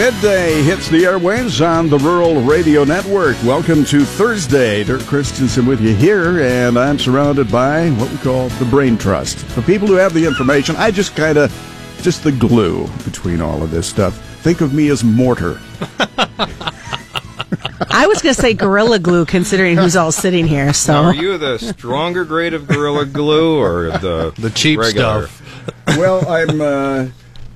Midday hits the airwaves on the Rural Radio Network. Welcome to Thursday. Dirk Christensen with you here, and I'm surrounded by what we call the Brain Trust. The people who have the information, I just kind of, just the glue between all of this stuff. Think of me as mortar. I was going to say Gorilla Glue, considering who's all sitting here. So, Now, are you the stronger grade of Gorilla Glue or the The cheap regular? stuff. well, I'm. Uh,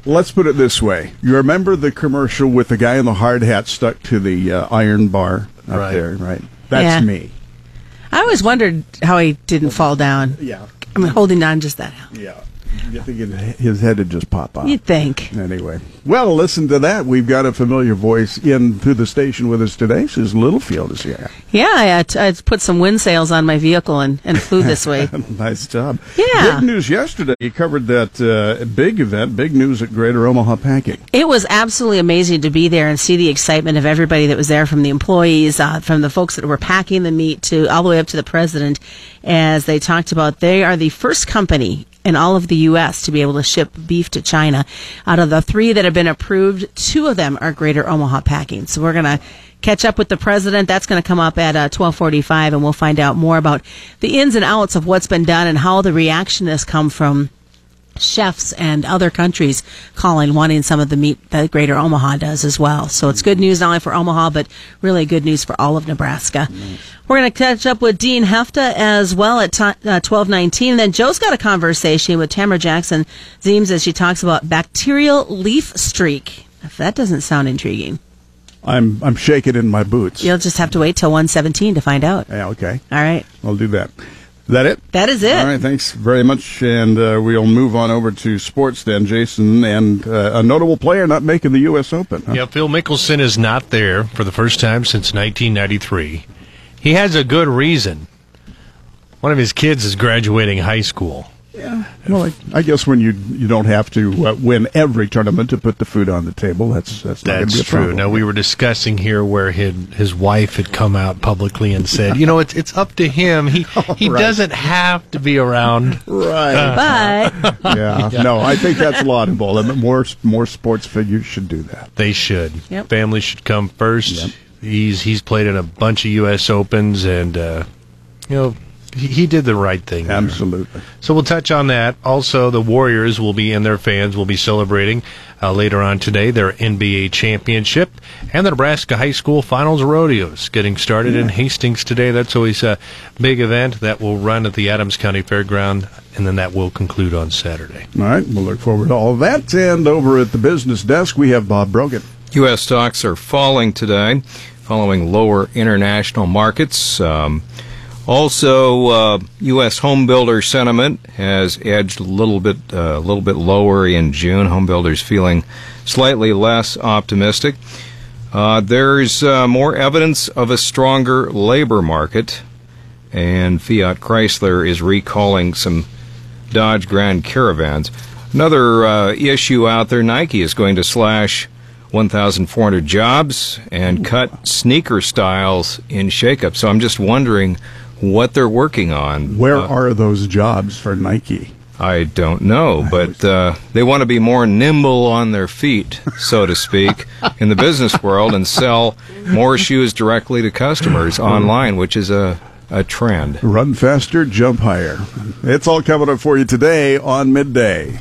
let's put it this way. You remember the commercial with the guy in the hard hat stuck to the uh, iron bar up Right. there, right? That's Yeah. me. I always wondered how he didn't fall down. Yeah. I mean, holding on just that. Yeah. You think it, his head would just pop off? You'd think. Anyway, well, listen to that. We've got a familiar voice in through the station with us today. Susan Littlefield is here. Yeah, I, t- I put some wind sails on my vehicle and, and flew this way. nice job. Yeah. Big news yesterday. You covered that uh, big event, big news at Greater Omaha Packing. It was absolutely amazing to be there and see the excitement of everybody that was there, from the employees, uh, from the folks that were packing the meat to all the way up to the president. As they talked about, they are the first company in all of the U.S. to be able to ship beef to China. Out of the three that have been approved, two of them are Greater Omaha Packing. So we're going to catch up with the president. That's going to come up at uh, 1245, and we'll find out more about the ins and outs of what's been done and how the reaction has come from chefs and other countries calling wanting some of the meat that Greater Omaha does as well. So it's good news not only for Omaha, but really good news for all of Nebraska. We're going to catch up with Dean Hefta as well at uh, 1219. Then Joe's got a conversation with Tamara Jackson Ziems as she talks about bacterial leaf streak. If that doesn't sound intriguing, I'm I'm shaking in my boots. you'll just have to wait till 117 to find out. Yeah, okay. All right. I'll do that. Is that it? That is it. All right, thanks very much. And uh, we'll move on over to sports then, Jason. And uh, a notable player not making the U.S. Open. huh? Yeah, Phil Mickelson is not there for the first time since 1993. He has a good reason. One of his kids is graduating high school. Well, I, I guess when you you don't have to uh, win every tournament to put the food on the table, that's that's not That's be a true. problem. Now we were discussing here where his his wife had come out publicly and said, "You know, it's it's up to him. He he right. doesn't have to be around." right. But yeah. No, I think that's laudable. And more more sports figures should do that. They should. Yep. Family should come first. Yep. He's he's played in a bunch of U.S. Opens, and uh, you know he, he did the right thing. there. Absolutely. So we'll touch on that. Also, the Warriors will be and their fans will be celebrating uh, later on today their NBA championship and the Nebraska High School Finals Rodeos getting started in Hastings today. That's always a big event that will run at the Adams County Fairground, and then that will conclude on Saturday. All right. We'll look forward to all of that. And over at the business desk, we have Bob Brogan. U.S. stocks are falling today, following lower international markets. Um, also, uh, U.S. home builder sentiment has edged a little bit, uh, a little bit lower in June. Home builders feeling slightly less optimistic. Uh, there's uh, more evidence of a stronger labor market, and Fiat Chrysler is recalling some Dodge Grand Caravans. Another uh, issue out there Nike is going to slash 1,400 jobs and cut sneaker styles in shakeup. So I'm just wondering what they're working on. Where Uh, are those jobs for Nike? I don't know, but uh, they want to be more nimble on their feet, so to speak, in the business world and sell more shoes directly to customers online, which is a, a trend. Run faster, jump higher. It's all coming up for you today on midday.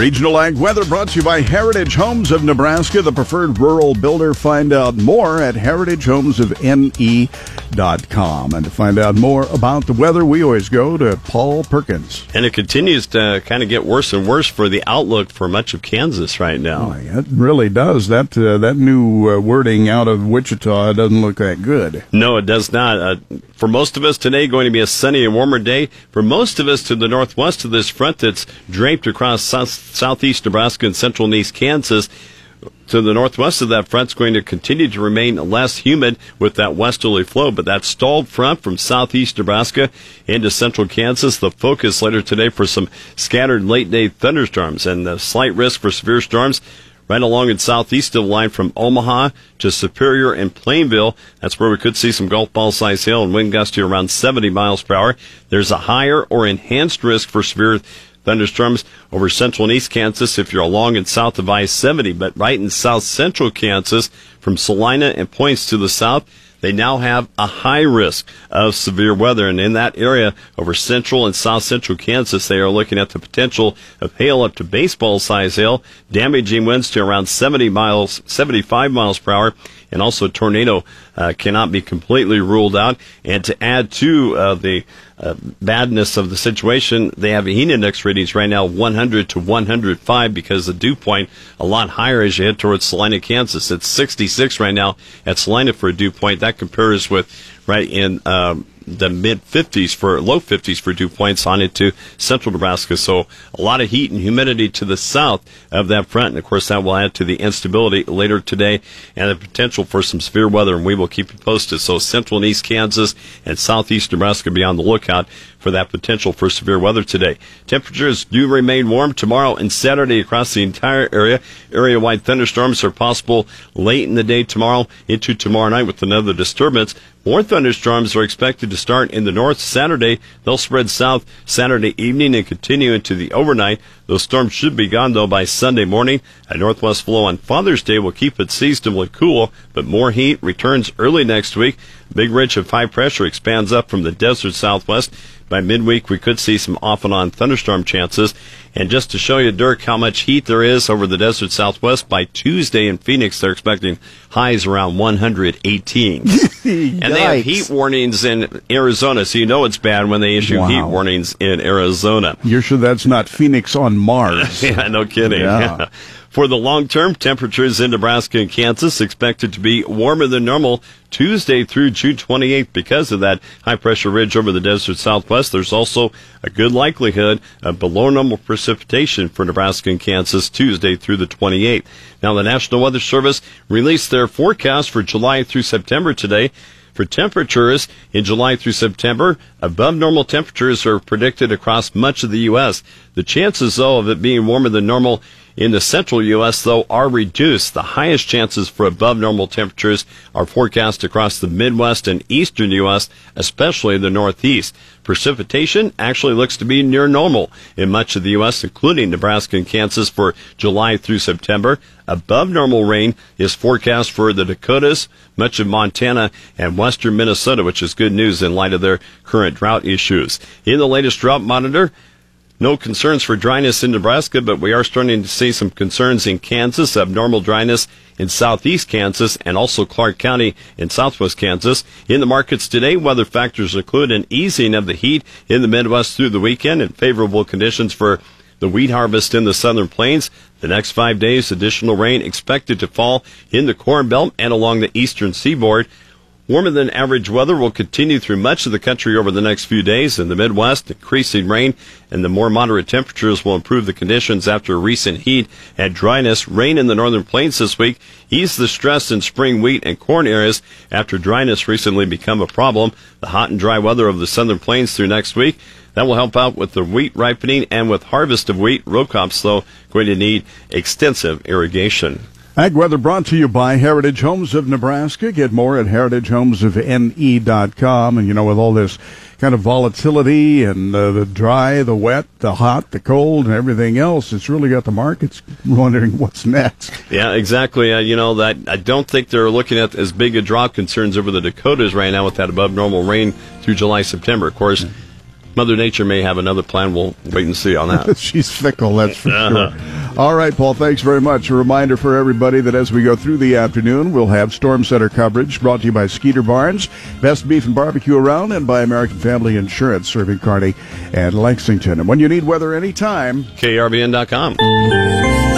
Regional Ag Weather brought to you by Heritage Homes of Nebraska, the preferred rural builder. Find out more at heritagehomesofne.com. And to find out more about the weather, we always go to Paul Perkins. And it continues to kind of get worse and worse for the outlook for much of Kansas right now. Boy, it really does. That uh, that new uh, wording out of Wichita doesn't look that good. No, it does not. Uh, for most of us today, going to be a sunny and warmer day. For most of us to the northwest of this front that's draped across south, southeast Nebraska and central and east Kansas, to the northwest of that front is going to continue to remain less humid with that westerly flow. But that stalled front from southeast Nebraska into central Kansas, the focus later today for some scattered late day thunderstorms and the slight risk for severe storms right along in southeast of the line from Omaha to Superior and Plainville. That's where we could see some golf ball size hail and wind gusts to around 70 miles per hour. There's a higher or enhanced risk for severe thunderstorms over central and east Kansas if you're along and south of I 70, but right in south central Kansas from Salina and points to the south they now have a high risk of severe weather. And in that area over central and south central Kansas, they are looking at the potential of hail up to baseball size hail, damaging winds to around 70 miles, 75 miles per hour. And also tornado uh, cannot be completely ruled out. And to add to uh, the uh, badness of the situation, they have a heat index readings right now 100 to 105 because the dew point a lot higher as you head towards Salina, Kansas. It's 66 right now at Salina for a dew point. That compares with right in um, the mid 50s for low 50s for dew points on into central Nebraska. So a lot of heat and humidity to the south of that front. And of course, that will add to the instability later today and the potential for some severe weather. And we will keep you posted. So central and east Kansas and southeast Nebraska be on the lookout for that potential for severe weather today. Temperatures do remain warm tomorrow and Saturday across the entire area. Area wide thunderstorms are possible late in the day tomorrow into tomorrow night with another disturbance. More thunderstorms are expected to start in the north Saturday. They'll spread south Saturday evening and continue into the overnight. Those storms should be gone though by Sunday morning. A northwest flow on Father's Day will keep it seasonably cool, but more heat returns early next week. Big ridge of high pressure expands up from the desert southwest. By midweek, we could see some off and on thunderstorm chances. And just to show you, Dirk, how much heat there is over the desert southwest, by Tuesday in Phoenix, they're expecting highs around 118. and they have heat warnings in Arizona, so you know it's bad when they issue Wow. heat warnings in Arizona. You're sure that's not Phoenix on Mars? Yeah, no kidding. Yeah. For the long term, temperatures in Nebraska and Kansas expected to be warmer than normal Tuesday through June 28th because of that high pressure ridge over the desert southwest. There's also a good likelihood of below normal precipitation for Nebraska and Kansas Tuesday through the 28th. Now, the National Weather Service released their forecast for July through September today. For temperatures in July through September, above normal temperatures are predicted across much of the U.S. The chances, though, of it being warmer than normal in the central U.S., though, are reduced. The highest chances for above normal temperatures are forecast across the Midwest and eastern U.S., especially the Northeast. Precipitation actually looks to be near normal in much of the U.S., including Nebraska and Kansas for July through September. Above normal rain is forecast for the Dakotas, much of Montana, and western Minnesota, which is good news in light of their current drought issues. In the latest drought monitor, no concerns for dryness in Nebraska, but we are starting to see some concerns in Kansas, abnormal dryness in southeast Kansas and also Clark County in southwest Kansas. In the markets today, weather factors include an easing of the heat in the Midwest through the weekend and favorable conditions for the wheat harvest in the southern plains. The next five days, additional rain expected to fall in the Corn Belt and along the eastern seaboard. Warmer than average weather will continue through much of the country over the next few days. In the Midwest, increasing rain and the more moderate temperatures will improve the conditions after recent heat and dryness. Rain in the northern plains this week ease the stress in spring wheat and corn areas after dryness recently become a problem. The hot and dry weather of the southern plains through next week that will help out with the wheat ripening and with harvest of wheat. Row crops, though, going to need extensive irrigation. Ag weather brought to you by Heritage Homes of Nebraska. Get more at heritagehomesofne.com. And you know, with all this kind of volatility and uh, the dry, the wet, the hot, the cold, and everything else, it's really got the markets wondering what's next. Yeah, exactly. Uh, you know that I don't think they're looking at as big a drought concerns over the Dakotas right now with that above normal rain through July, September. Of course, Mother Nature may have another plan. We'll wait and see on that. She's fickle, that's for sure. All right, Paul, thanks very much. A reminder for everybody that as we go through the afternoon, we'll have Storm Center coverage brought to you by Skeeter Barnes, Best Beef and Barbecue Around, and by American Family Insurance, serving Kearney and Lexington. And when you need weather anytime, KRVN.com.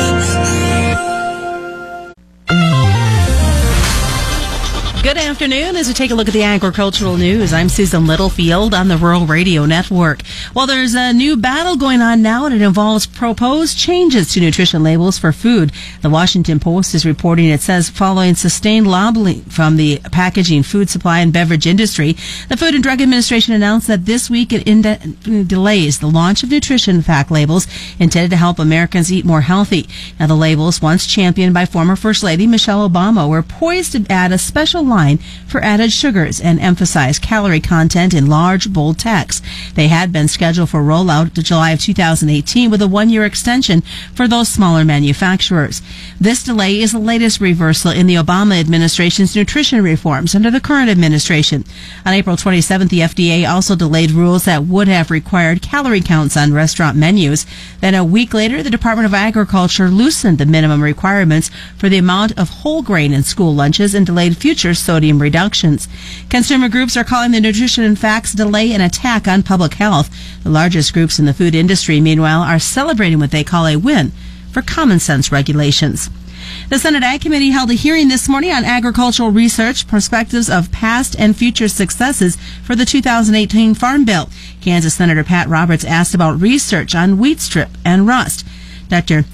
Good afternoon. As we take a look at the agricultural news, I'm Susan Littlefield on the Rural Radio Network. Well, there's a new battle going on now, and it involves proposed changes to nutrition labels for food. The Washington Post is reporting it says following sustained lobbying from the packaging, food supply, and beverage industry, the Food and Drug Administration announced that this week it inde- delays the launch of nutrition fact labels intended to help Americans eat more healthy. Now, the labels, once championed by former First Lady Michelle Obama, were poised to add a special line for added sugars and emphasize calorie content in large, bold text. They had been scheduled for rollout to July of 2018 with a one-year extension for those smaller manufacturers. This delay is the latest reversal in the Obama administration's nutrition reforms under the current administration. On April 27th, the FDA also delayed rules that would have required calorie counts on restaurant menus. Then a week later, the Department of Agriculture loosened the minimum requirements for the amount of whole grain in school lunches and delayed future sodium reductions. Consumer groups are calling the Nutrition Facts delay an attack on public health. The largest groups in the food industry, meanwhile, are celebrating what they call a win for common sense regulations. The Senate Ag Committee held a hearing this morning on agricultural research, perspectives of past and future successes for the 2018 Farm Bill. Kansas Senator Pat Roberts asked about research on wheat strip and rust. Dr.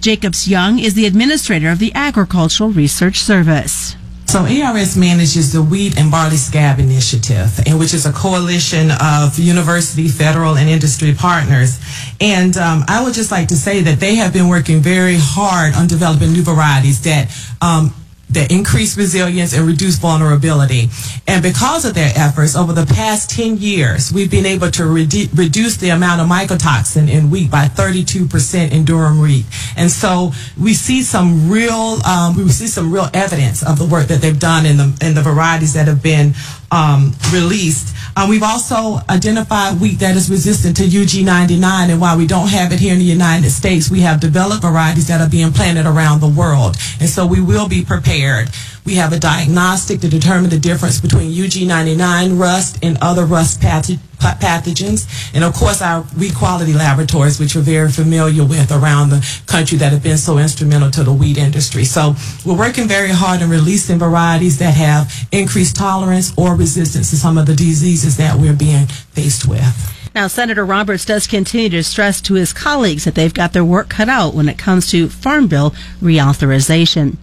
Jacobs Young is the administrator of the Agricultural Research Service. So ARS manages the Wheat and Barley Scab Initiative, which is a coalition of university, federal, and industry partners. And um, I would just like to say that they have been working very hard on developing new varieties that um, that increase resilience and reduce vulnerability. And because of their efforts over the past 10 years, we've been able to redu- reduce the amount of mycotoxin in wheat by 32% in durum wheat. And so we see some real, um, we see some real evidence of the work that they've done in the, in the varieties that have been um, released. Um, we've also identified wheat that is resistant to UG99, and while we don't have it here in the United States, we have developed varieties that are being planted around the world. And so we will be prepared. We have a diagnostic to determine the difference between UG99 rust and other rust pathogens pathogens, and of course our wheat quality laboratories, which we're very familiar with around the country that have been so instrumental to the wheat industry. So we're working very hard in releasing varieties that have increased tolerance or resistance to some of the diseases that we're being faced with. Now, Senator Roberts does continue to stress to his colleagues that they've got their work cut out when it comes to Farm Bill reauthorization.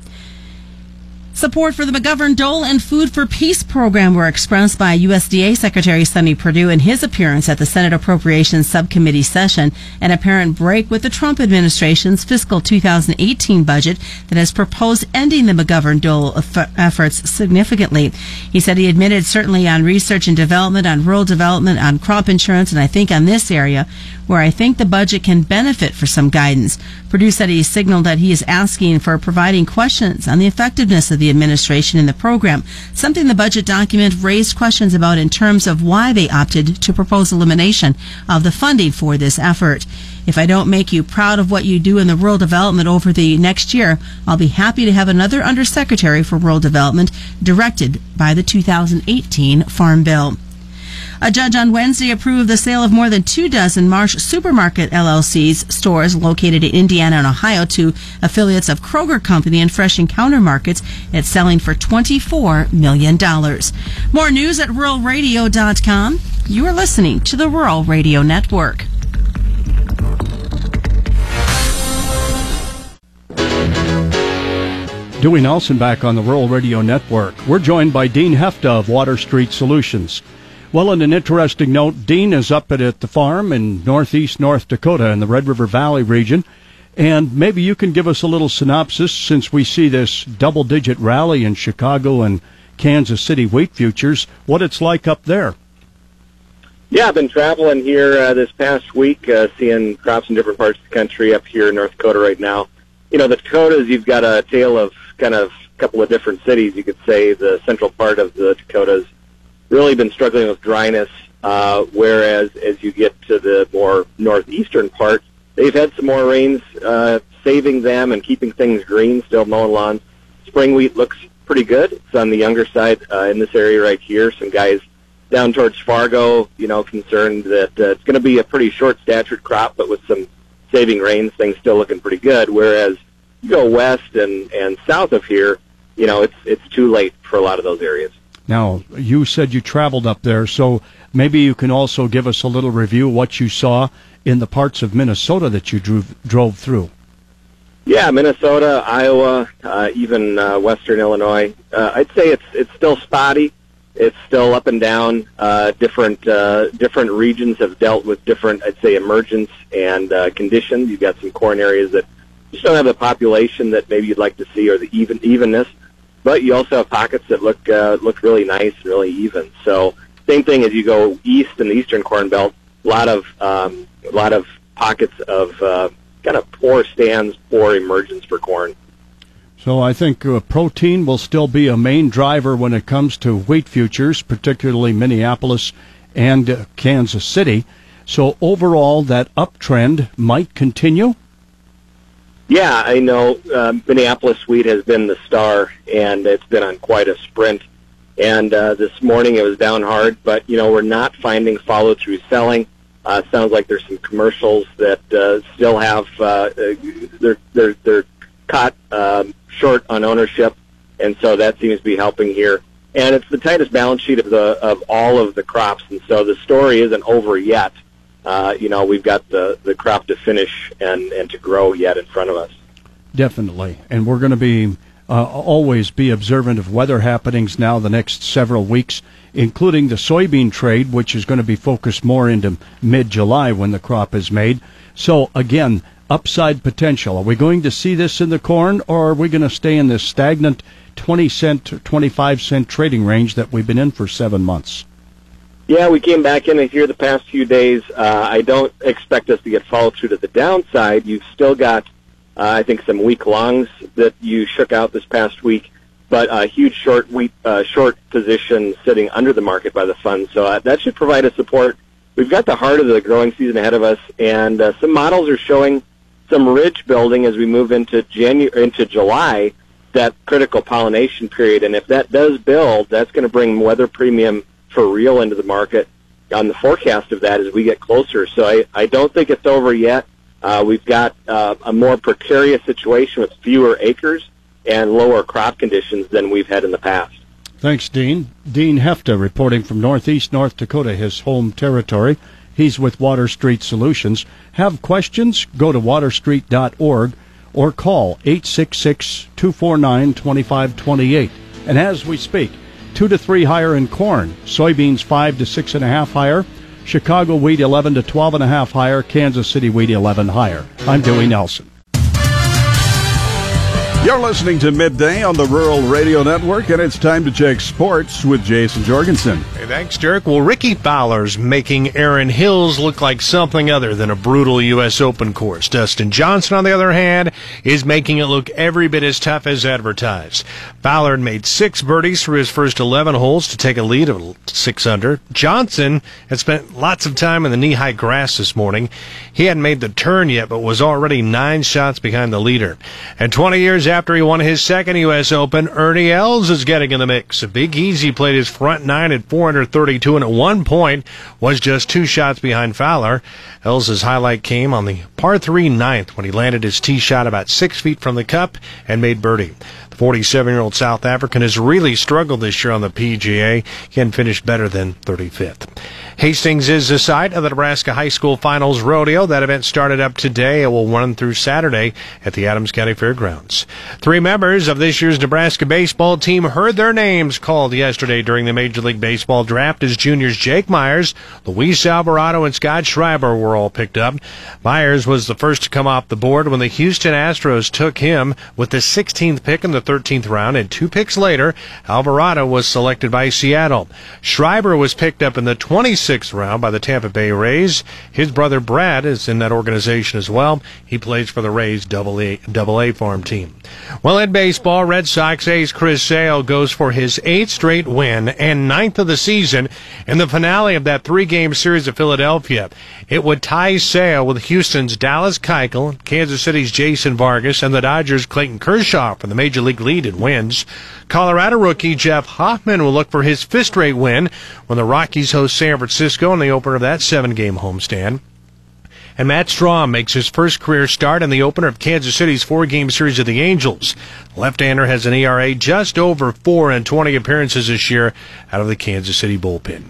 Support for the McGovern Dole and Food for Peace program were expressed by USDA Secretary Sonny Perdue in his appearance at the Senate Appropriations Subcommittee session, an apparent break with the Trump administration's fiscal 2018 budget that has proposed ending the McGovern Dole efforts significantly. He said he admitted certainly on research and development, on rural development, on crop insurance, and I think on this area where I think the budget can benefit for some guidance. Perdue said he signaled that he is asking for providing questions on the effectiveness of the administration in the program, something the budget document raised questions about in terms of why they opted to propose elimination of the funding for this effort. If I don't make you proud of what you do in the rural development over the next year, I'll be happy to have another undersecretary for rural development directed by the 2018 Farm Bill. A judge on Wednesday approved the sale of more than two dozen Marsh Supermarket LLC's stores located in Indiana and Ohio to affiliates of Kroger Company and Fresh Encounter Markets. It's selling for $24 million. More news at ruralradio.com. You are listening to the Rural Radio Network. Dewey Nelson back on the Rural Radio Network. We're joined by Dean Hefta of Water Street Solutions. Well, in an interesting note, Dean is up at, the farm in northeast North Dakota in the Red River Valley region. And maybe you can give us a little synopsis since we see this double digit rally in Chicago and Kansas City wheat futures, what it's like up there. Yeah, I've been traveling here uh, this past week, uh, seeing crops in different parts of the country up here in North Dakota right now. You know, the Dakotas, you've got a tale of kind of a couple of different cities, you could say. The central part of the Dakotas really been struggling with dryness, uh, whereas as you get to the more northeastern part, they've had some more rains, uh, saving them and keeping things green, still mowing lawns. Spring wheat looks pretty good. It's on the younger side uh, in this area right here. Some guys down towards Fargo, you know, concerned that uh, it's going to be a pretty short-statured crop, but with some saving rains, things still looking pretty good. Whereas you go west and and south of here, you know, it's it's too late for a lot of those areas. Now, you said you traveled up there, so maybe you can also give us a little review what you saw in the parts of Minnesota that you drove, drove through. Yeah, Minnesota, Iowa, uh, even uh, Western Illinois. Uh, I'd say it's it's still spotty. It's still up and down. Uh, different uh, different regions have dealt with different, I'd say, emergence and uh, conditions. You've got some corn areas that just don't have the population that maybe you'd like to see or the even evenness. But you also have pockets that look uh, look really nice and really even. So same thing as you go east in the eastern corn belt, a lot of um, a lot of pockets of uh, kind of poor stands, poor emergence for corn. So I think uh, protein will still be a main driver when it comes to wheat futures, particularly Minneapolis and uh, Kansas City. So overall, that uptrend might continue. Yeah, I know uh, Minneapolis wheat has been the star, and it's been on quite a sprint. And uh, this morning it was down hard, but you know we're not finding follow through selling. Uh, sounds like there's some commercials that uh, still have uh, uh, they're they're they're caught um, short on ownership, and so that seems to be helping here. And it's the tightest balance sheet of the of all of the crops, and so the story isn't over yet. Uh, you know, we've got the the crop to finish and and to grow yet in front of us. Definitely, and we're going to be uh, always be observant of weather happenings now the next several weeks, including the soybean trade, which is going to be focused more into mid July when the crop is made. So again, upside potential. Are we going to see this in the corn, or are we going to stay in this stagnant 20 cent, 25 cent trading range that we've been in for seven months? Yeah, we came back in here the past few days. Uh, I don't expect us to get follow through to the downside. You've still got, uh, I think, some weak longs that you shook out this past week, but a huge short wheat, uh, short position sitting under the market by the fund. So uh, that should provide a support. We've got the heart of the growing season ahead of us, and uh, some models are showing some ridge building as we move into January into July. That critical pollination period, and if that does build, that's going to bring weather premium for real into the market on the forecast of that as we get closer. So I, I don't think it's over yet. Uh, we've got uh, a more precarious situation with fewer acres and lower crop conditions than we've had in the past. Thanks, Dean. Dean Hefta reporting from Northeast North Dakota, his home territory. He's with Water Street Solutions. Have questions? Go to waterstreet.org or call 866 249 2528. And as we speak, two to three higher in corn, soybeans five to six and a half higher, Chicago wheat 11 to 12 and a half higher, Kansas City wheat 11 higher. I'm Dewey Nelson. You're listening to Midday on the Rural Radio Network, and it's time to check sports with Jason Jorgensen. Hey, thanks, Derek. Well, Rickie Fowler's making Erin Hills look like something other than a brutal U.S. Open course. Dustin Johnson, on the other hand, is making it look every bit as tough as advertised. Fowler made six birdies through his first 11 holes to take a lead of six under. Johnson had spent lots of time in the knee-high grass this morning. He hadn't made the turn yet, but was already nine shots behind the leader. And 20 years after he won his second U.S. Open, Ernie Els is getting in the mix. Big Easy played his front nine at 432 and at one point was just two shots behind Fowler. Els' highlight came on the par 3 ninth when he landed his tee shot about six feet from the cup and made birdie. The 47 year old South African has really struggled this year on the PGA. He hadn't finished better than 35th. Hastings is the site of the Nebraska High School Finals Rodeo. That event started up today. It will run through Saturday at the Adams County Fairgrounds. Three members of this year's Nebraska baseball team heard their names called yesterday during the Major League Baseball draft as juniors Jake Meyers, Luis Alvarado, and Scott Schreiber were all picked up. Meyers was the first to come off the board when the Houston Astros took him with the 16th pick in the 13th round, and two picks later, Alvarado was selected by Seattle. Schreiber was picked up in the 26th round by the Tampa Bay Rays. His brother Brad is in that organization as well. He plays for the Rays Double A, farm team. Well, in baseball, Red Sox ace Chris Sale goes for his eighth straight win and ninth of the season in the finale of that three-game series of Philadelphia. It would tie Sale with Houston's Dallas Keuchel, Kansas City's Jason Vargas, and the Dodgers' Clayton Kershaw for the major league lead in wins. Colorado rookie Jeff Hoffman will look for his fifth straight win when the Rockies host San Francisco in the opener of that seven-game homestand. And Matt Strahm makes his first career start in the opener of Kansas City's four-game series of the Angels. Left-hander has an ERA just over four in 20 appearances this year out of the Kansas City bullpen.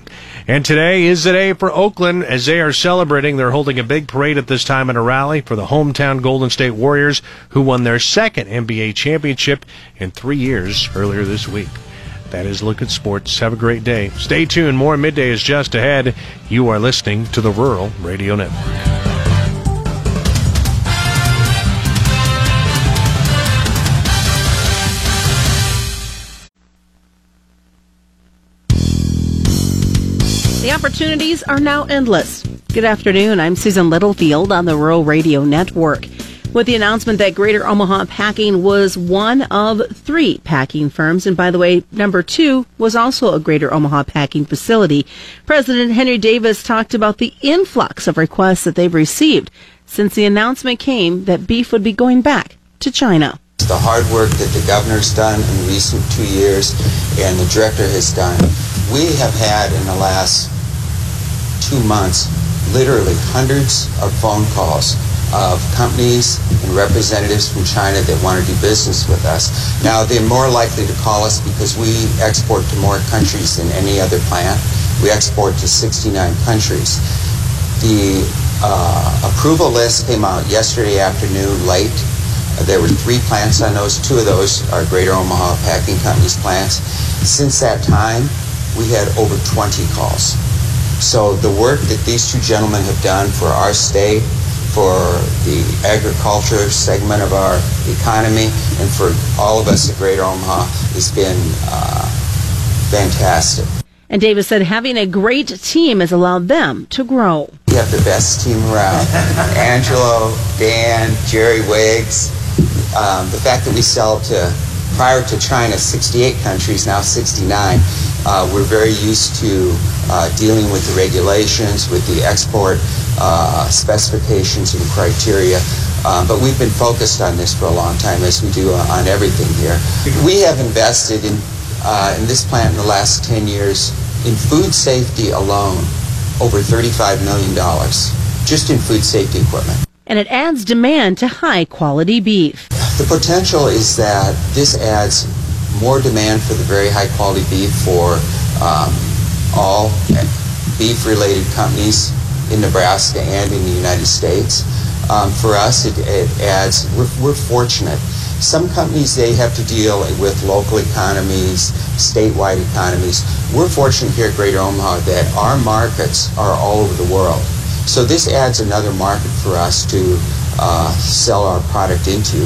And today is the day for Oakland as they are celebrating. They're holding a big parade at this time in a rally for the hometown Golden State Warriors, who won their second NBA championship in three years earlier this week. That is Look at Sports. Have a great day. Stay tuned. More midday is just ahead. You are listening to the Rural Radio Network. Opportunities are now endless. Good afternoon. I'm Susan Littlefield on the Rural Radio Network. With the announcement that Greater Omaha Packing was one of three packing firms, and by the way, number two was also a Greater Omaha Packing facility. President Henry Davis talked about the influx of requests that they've received since the announcement came that beef would be going back to China. The hard work that the governor's done in recent two years and the director has done, we have had in the last two months literally hundreds of phone calls of companies and representatives from China that want to do business with us. Now, they're more likely to call us because we export to more countries than any other plant. We export to 69 countries. The uh, approval list came out yesterday afternoon late. There were three plants on those. Two of those are Greater Omaha Packing Company's plants. Since that time, we had over 20 calls. So the work that these two gentlemen have done for our state, for the agriculture segment of our economy, and for all of us at Greater Omaha has been uh, fantastic. And Davis said having a great team has allowed them to grow. We have the best team around. Angelo, Dan, Jerry Wiggs. Um, the fact that we sell to, prior to China, 68 countries, now 69. Uh, we're very used to uh, dealing with the regulations, with the export uh, specifications and criteria. Um, but we've been focused on this for a long time, as we do on everything here. We have invested in, uh, in this plant in the last 10 years in food safety alone over $35 million just in food safety equipment. And it adds demand to high quality beef. The potential is that this adds more demand for the very high quality beef for um, all beef related companies in Nebraska and in the United States. Um, for us, it, it adds, we're, we're, fortunate. Some companies, they have to deal with local economies, statewide economies. We're fortunate here at Greater Omaha that our markets are all over the world. So this adds another market for us to uh, sell our product into,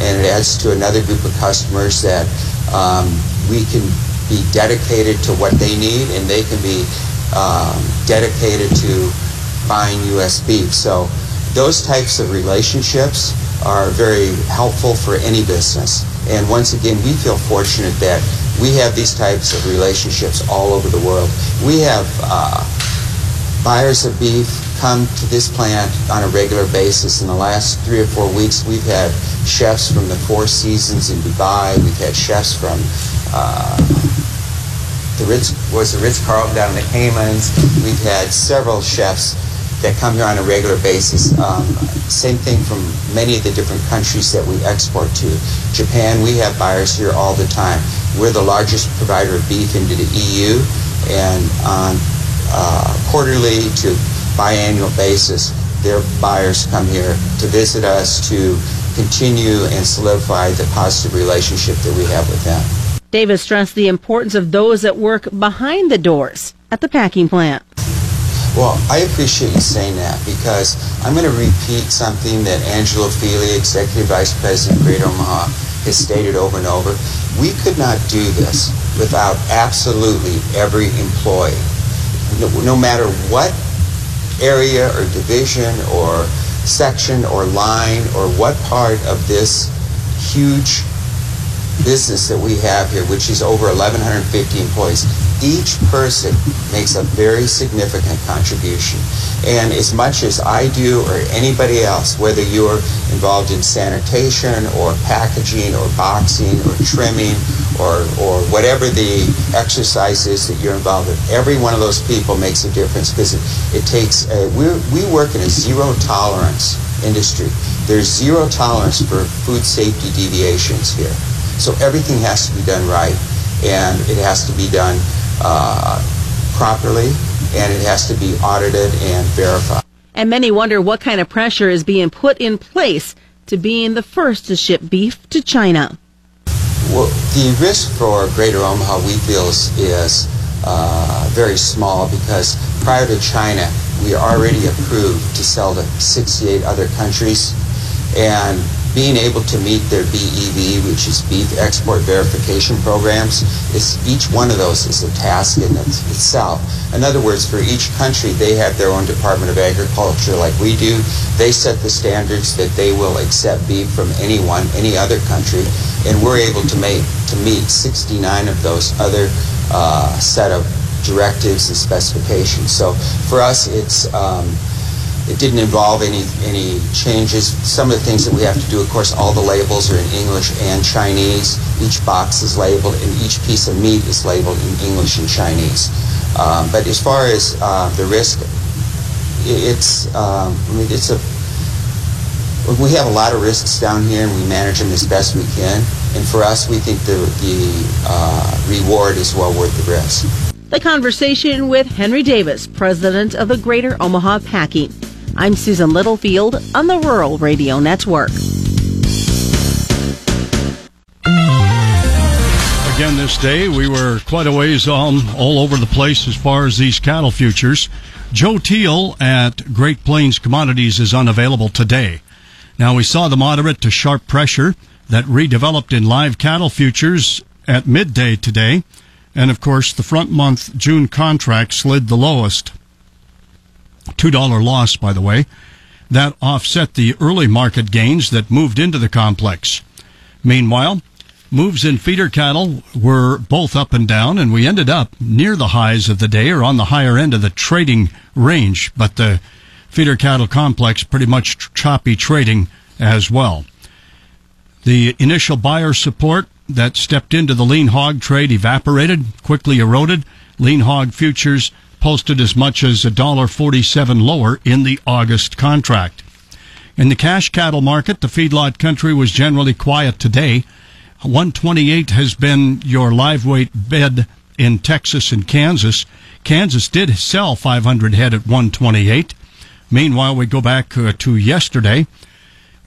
and it adds to another group of customers that um, we can be dedicated to what they need, and they can be um, dedicated to buying U.S. beef. So those types of relationships are very helpful for any business. And once again, we feel fortunate that we have these types of relationships all over the world. We have uh, buyers of beef come to this plant on a regular basis. In the last three or four weeks, we've had chefs from the Four Seasons in Dubai. We've had chefs from uh, the Ritz was the Ritz Carlton down in the Caymans. We've had several chefs that come here on a regular basis. Um, same thing from many of the different countries that we export to. Japan, we have buyers here all the time. We're the largest provider of beef into the EU, and on uh, quarterly to biannual basis, their buyers come here to visit us to continue and solidify the positive relationship that we have with them. Davis stressed the importance of those that work behind the doors at the packing plant. Well, I appreciate you saying that because I'm going to repeat something that Angelo Fili, Executive Vice President of Greater Omaha, has stated over and over. We could not do this without absolutely every employee. No, no matter what area or division or section or line or what part of this huge business that we have here, which is over 1,150 employees, each person makes a very significant contribution. And as much as I do or anybody else, whether you're involved in sanitation or packaging or boxing or trimming or, or whatever the exercise is that you're involved in, every one of those people makes a difference because it, it takes, a, we we work in a zero tolerance industry. There's zero tolerance for food safety deviations here. So everything has to be done right, and it has to be done uh, properly, and it has to be audited and verified. And many wonder what kind of pressure is being put in place to being the first to ship beef to China. Well, the risk for Greater Omaha, we feel, is, uh, very small because prior to China, we already approved to sell to 68 other countries. And being able to meet their BEV, which is Beef Export Verification Programs, is each one of those is a task in its- itself. In other words, for each country, they have their own Department of Agriculture like we do. They set the standards that they will accept beef from anyone, any other country, and we're able to make to meet 69 of those other uh, set of directives and specifications. So for us, it's um, it didn't involve any any changes. Some of the things that we have to do, of course, all the labels are in English and Chinese. Each box is labeled, and each piece of meat is labeled in English and Chinese. Um, but as far as uh, the risk, it's um, I mean, it's a we have a lot of risks down here, and we manage them as best we can. And for us, we think the the uh, reward is well worth the risk. The conversation with Henry Davis, president of the Greater Omaha Packing. I'm Susan Littlefield on the Rural Radio Network. Again, this day we were quite a ways on all over the place as far as these cattle futures. Joe Teal at Great Plains Commodities is unavailable today. Now we saw the moderate to sharp pressure that redeveloped in live cattle futures at midday today, and of course the front month June contract slid the lowest. Two dollar loss, by the way. That offset the early market gains that moved into the complex. Meanwhile, moves in feeder cattle were both up and down, and we ended up near the highs of the day or on the higher end of the trading range. But the feeder cattle complex pretty much choppy trading as well. The initial buyer support that stepped into the lean hog trade evaporated, quickly eroded. Lean hog futures posted as much as $1.47 lower in the August contract. In the cash cattle market, the feedlot country was generally quiet today. 128 has been your live weight bed in Texas and Kansas. Kansas did sell 500 head at 128. Meanwhile, we go back uh, to yesterday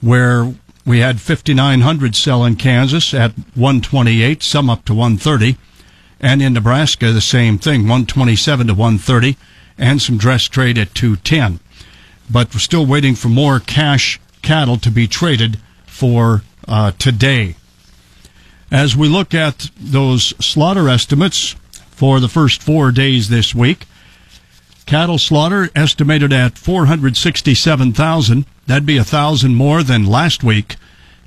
where we had 5,900 sell in Kansas at 128, some up to 130. And in Nebraska, the same thing, 127 to 130, and some dress trade at 210. But we're still waiting for more cash cattle to be traded for uh, today. As we look at those slaughter estimates for the first four days this week, cattle slaughter estimated at 467,000. That'd be a thousand more than last week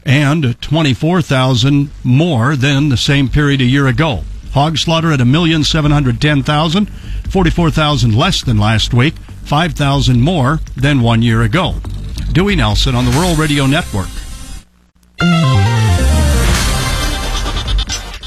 and 24,000 more than the same period a year ago. Hog slaughter at 1,710,000, 44,000 less than last week, 5,000 more than one year ago. Dewey Nelson on the Rural Radio Network.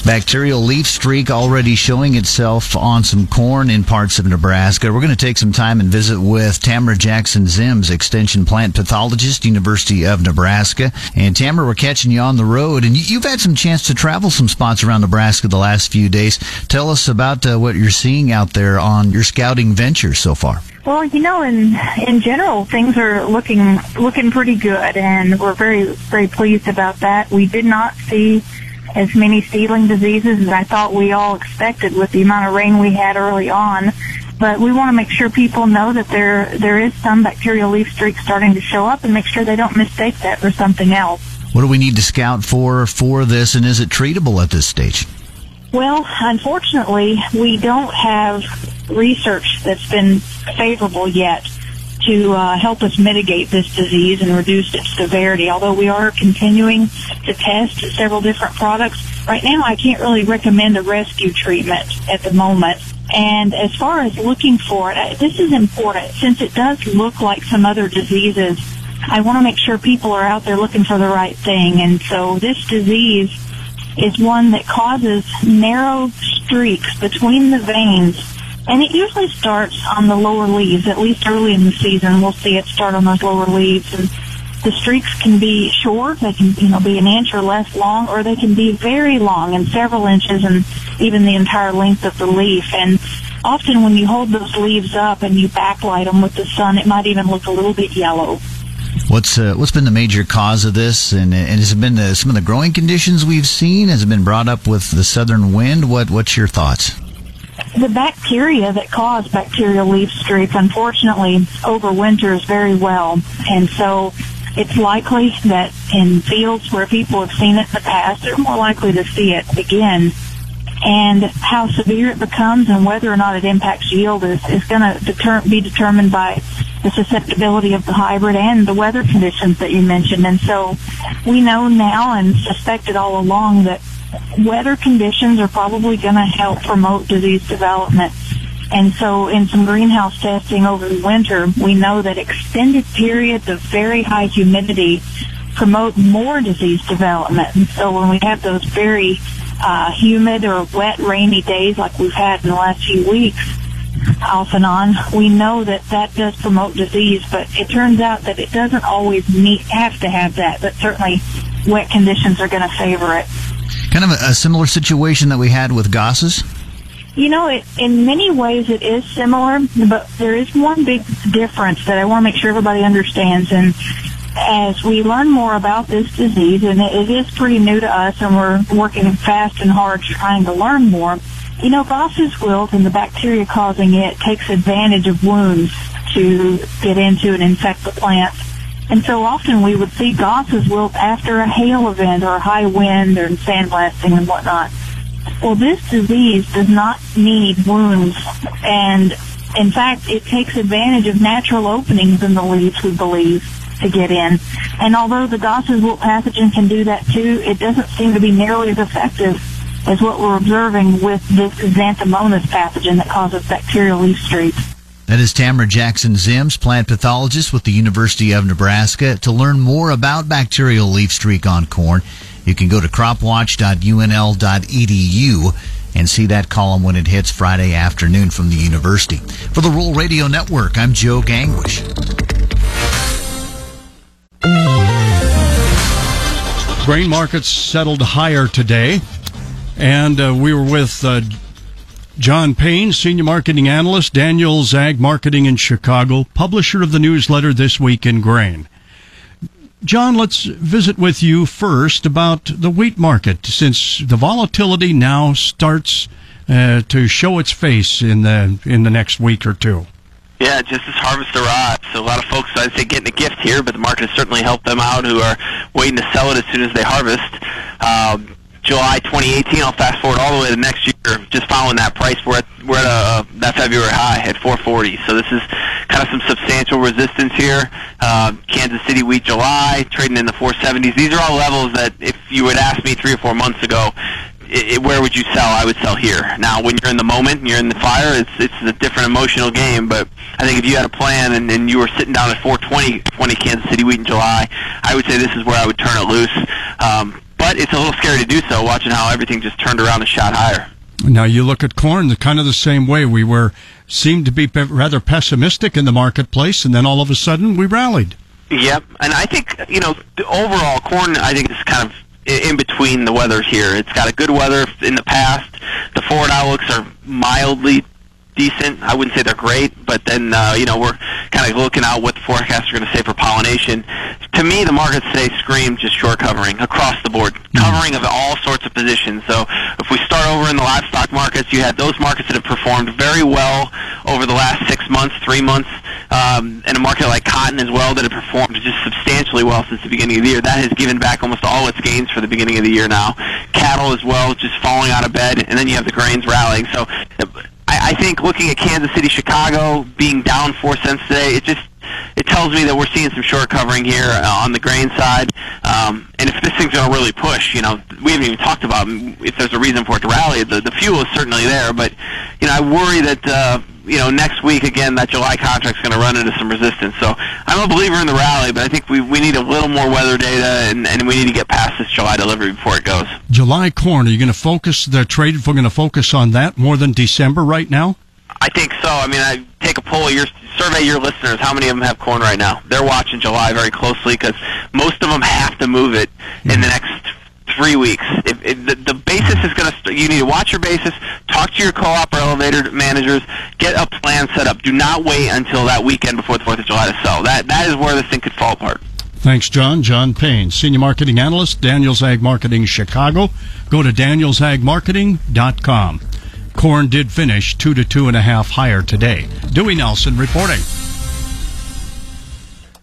Bacterial leaf streak already showing itself on some corn in parts of Nebraska. We're going to take some time and visit with Tamara Jackson Ziems, extension plant pathologist, University of Nebraska. And Tamara, we're catching you on the road, and you've had some chance to travel some spots around Nebraska the last few days. Tell us about uh, what you're seeing out there on your scouting venture so far. Well, you know, in in general, things are looking looking pretty good, and we're very very pleased about that. We did not see as many seedling diseases as I thought we all expected with the amount of rain we had early on. But we want to make sure people know that there there is some bacterial leaf streak starting to show up, and make sure they don't mistake that for something else. What do we need to scout for for this, and is it treatable at this stage? Well, unfortunately, we don't have research that's been favorable yet to uh, help us mitigate this disease and reduce its severity. Although we are continuing to test several different products, right now I can't really recommend a rescue treatment at the moment. And as far as looking for it, uh, this is important since it does look like some other diseases. I want to make sure people are out there looking for the right thing. And so this disease is one that causes narrow streaks between the veins and it usually starts on the lower leaves, at least early in the season. We'll see it start on those lower leaves. And the streaks can be short. They can, you know, be an inch or less long, or they can be very long and several inches and even the entire length of the leaf. And often when you hold those leaves up and you backlight them with the sun, it might even look a little bit yellow. What's uh, what's been the major cause of this, and, and has it been the, some of the growing conditions we've seen? Has it been brought up with the southern wind? What what's your thoughts? The bacteria that cause bacterial leaf streak unfortunately overwinters very well and so it's likely that in fields where people have seen it in the past, they're more likely to see it again. And how severe it becomes and whether or not it impacts yield is, is going to deter- be determined by the susceptibility of the hybrid and the weather conditions that you mentioned. And so we know now and suspected all along that weather conditions are probably going to help promote disease development. And so in some greenhouse testing over the winter, we know that extended periods of very high humidity promote more disease development. And so when we have those very uh, humid or wet, rainy days like we've had in the last few weeks, off and on, we know that that does promote disease, but it turns out that it doesn't always need, have to have that, but certainly wet conditions are going to favor it. Kind of a, a, similar situation that we had with Goss's? You know, it, in many ways it is similar, but there is one big difference that I want to make sure everybody understands. And as we learn more about this disease, and it, is pretty new to us, and we're working fast and hard trying to learn more, you know, Goss's wilt and the bacteria causing it takes advantage of wounds to get into and infect the plants. And so often we would see Goss's wilt after a hail event or a high wind or sandblasting and whatnot. Well, this disease does not need wounds, and in fact, it takes advantage of natural openings in the leaves, we believe, to get in. And although the Goss's wilt pathogen can do that too, it doesn't seem to be nearly as effective as what we're observing with this xanthomonas pathogen that causes bacterial leaf streaks. That is Tamara Jackson Ziems, plant pathologist with the University of Nebraska. To learn more about bacterial leaf streak on corn, you can go to cropwatch.unl.edu and see that column when it hits Friday afternoon from the university. For the Rural Radio Network, I'm Joe Gangwish. Grain markets settled higher today, and uh, we were with uh, John Payne, Senior Marketing Analyst, Daniel Ag Marketing in Chicago, publisher of the newsletter This Week in Grain. John, let's visit with you first about the wheat market, since the volatility now starts uh, to show its face in the in the next week or two. Yeah, just as harvest arrives. So a lot of folks, I'd say, getting a gift here, but the market has certainly helped them out who are waiting to sell it as soon as they harvest. Um, July 2018. I'll fast forward all the way to next year. Just following that price, we're at we're at a, that February high at 440. So this is kind of some substantial resistance here. Uh, Kansas City wheat July trading in the 470s. These are all levels that if you would ask me three or four months ago, it, where would you sell? I would sell here. Now, when you're in the moment and you're in the fire, it's it's a different emotional game. But I think if you had a plan and, and you were sitting down at 420, 20 Kansas City wheat in July, I would say this is where I would turn it loose. Um, but it's a little scary to do so, watching how everything just turned around and shot higher. Now you look at corn, the kind of the same way. We were seemed to be rather pessimistic in the marketplace, and then all of a sudden we rallied. Yep, and I think you know overall corn. I think is kind of in between the weathers here. It's got a good weather in the past. The forward outlooks are mildly decent. I wouldn't say they're great, but then uh, you know we're kind of looking out what the forecasts are going to say for pollination. To me, the market today screams just short covering across the board, mm-hmm. covering of all sorts of positions. So if we start over in the livestock markets, you had those markets that have performed very well over the last six months, three months, um, and a market like cotton as well that have performed just substantially well since the beginning of the year. That has given back almost all its gains for the beginning of the year now. Cattle as well, just falling out of bed, and then you have the grains rallying. So I, think looking at Kansas City, Chicago being down four cents today, it just it tells me that we're seeing some short covering here uh, on the grain side. Um, and if this thing's going to really push, you know, we haven't even talked about if there's a reason for it to rally. The, the fuel is certainly there, but you know, I worry that uh, you know next week again that July contract's going to run into some resistance. So I'm a believer in the rally, but I think we we need a little more weather data, and, and we need to get past this July delivery before it goes. July corn, are you going to focus the trade? We're going to focus on that more than December right now. I think so. I mean, I take a poll your survey your listeners. How many of them have corn right now? They're watching July very closely because most of them have to move it in the mm-hmm. next three weeks. If, if the, the basis is going to, you need to watch your basis, talk to your co-op or elevator managers, get a plan set up. Do not wait until that weekend before the Fourth of July to sell. That that is where this thing could fall apart. Thanks, John. John Payne, Senior Marketing Analyst, Daniels Ag Marketing Chicago. Go to danielsagmarketing.com. Corn did finish two to two and a half higher today. Dewey Nelson reporting.